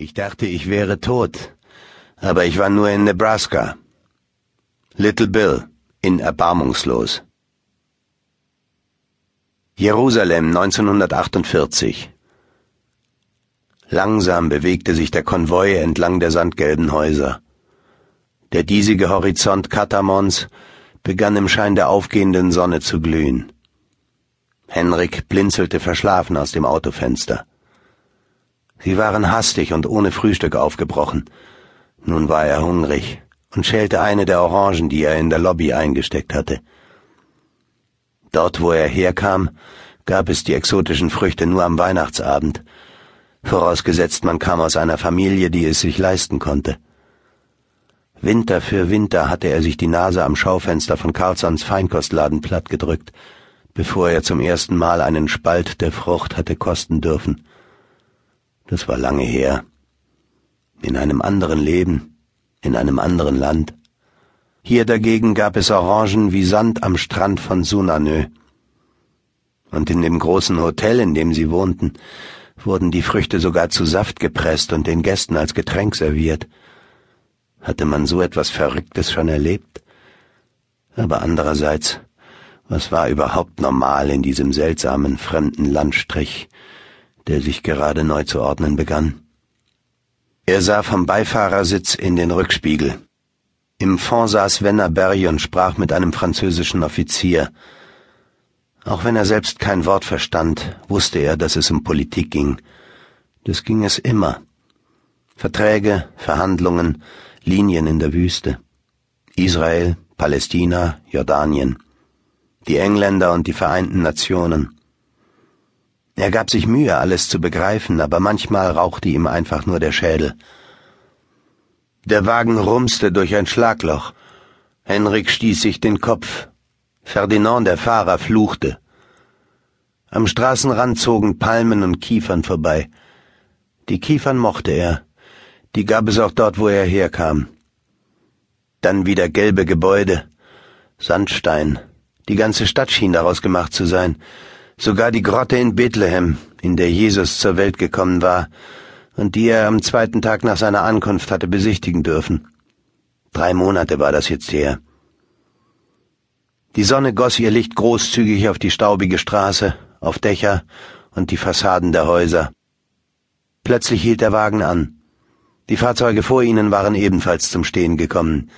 Ich dachte, ich wäre tot, aber ich war nur in Nebraska. Little Bill in Erbarmungslos. Jerusalem 1948 Langsam bewegte sich der Konvoi entlang der sandgelben Häuser. Der diesige Horizont Katamons begann im Schein der aufgehenden Sonne zu glühen. Henrik blinzelte verschlafen aus dem Autofenster. Sie waren hastig und ohne Frühstück aufgebrochen. Nun war er hungrig und schälte eine der Orangen, die er in der Lobby eingesteckt hatte. Dort, wo er herkam, gab es die exotischen Früchte nur am Weihnachtsabend, vorausgesetzt man kam aus einer Familie, die es sich leisten konnte. Winter für Winter hatte er sich die Nase am Schaufenster von Carlsons Feinkostladen plattgedrückt, bevor er zum ersten Mal einen Spalt der Frucht hatte kosten dürfen. Das war lange her. In einem anderen Leben, in einem anderen Land. Hier dagegen gab es Orangen wie Sand am Strand von Sunanö. Und in dem großen Hotel, in dem sie wohnten, wurden die Früchte sogar zu Saft gepresst und den Gästen als Getränk serviert. Hatte man so etwas Verrücktes schon erlebt? Aber andererseits, was war überhaupt normal in diesem seltsamen fremden Landstrich, der sich gerade neu zu ordnen begann. Er sah vom Beifahrersitz in den Rückspiegel. Im Fond saß Wenner Berry und sprach mit einem französischen Offizier. Auch wenn er selbst kein Wort verstand, wusste er, dass es um Politik ging. Das ging es immer. Verträge, Verhandlungen, Linien in der Wüste. Israel, Palästina, Jordanien. Die Engländer und die Vereinten Nationen. Er gab sich Mühe, alles zu begreifen, aber manchmal rauchte ihm einfach nur der Schädel. Der Wagen rumste durch ein Schlagloch. Henrik stieß sich den Kopf. Ferdinand, der Fahrer, fluchte. Am Straßenrand zogen Palmen und Kiefern vorbei. Die Kiefern mochte er. Die gab es auch dort, wo er herkam. Dann wieder gelbe Gebäude, Sandstein. Die ganze Stadt schien daraus gemacht zu sein. Sogar die Grotte in Bethlehem, in der Jesus zur Welt gekommen war und die er am zweiten Tag nach seiner Ankunft hatte besichtigen dürfen. Drei Monate war das jetzt her. Die Sonne goss ihr Licht großzügig auf die staubige Straße, auf Dächer und die Fassaden der Häuser. Plötzlich hielt der Wagen an. Die Fahrzeuge vor ihnen waren ebenfalls zum Stehen gekommen.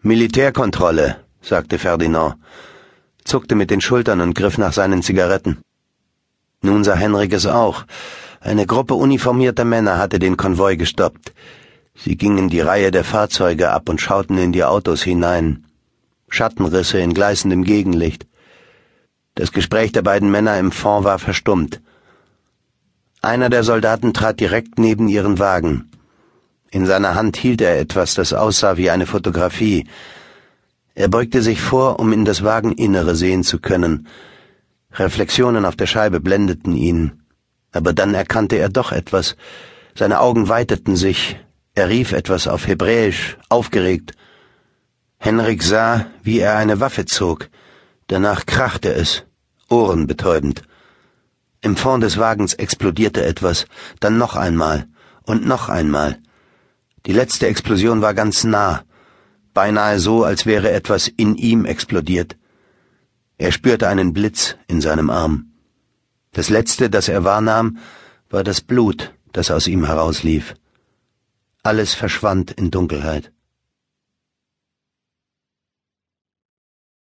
Militärkontrolle, sagte Ferdinand zuckte mit den Schultern und griff nach seinen Zigaretten. Nun sah Henrik es auch. Eine Gruppe uniformierter Männer hatte den Konvoi gestoppt. Sie gingen die Reihe der Fahrzeuge ab und schauten in die Autos hinein. Schattenrisse in gleißendem Gegenlicht. Das Gespräch der beiden Männer im Fond war verstummt. Einer der Soldaten trat direkt neben ihren Wagen. In seiner Hand hielt er etwas, das aussah wie eine Fotografie, er beugte sich vor, um in das Wageninnere sehen zu können. Reflexionen auf der Scheibe blendeten ihn. Aber dann erkannte er doch etwas. Seine Augen weiteten sich. Er rief etwas auf Hebräisch, aufgeregt. Henrik sah, wie er eine Waffe zog. Danach krachte es, ohrenbetäubend. Im Fond des Wagens explodierte etwas, dann noch einmal und noch einmal. Die letzte Explosion war ganz nah beinahe so, als wäre etwas in ihm explodiert. Er spürte einen Blitz in seinem Arm. Das Letzte, das er wahrnahm, war das Blut, das aus ihm herauslief. Alles verschwand in Dunkelheit.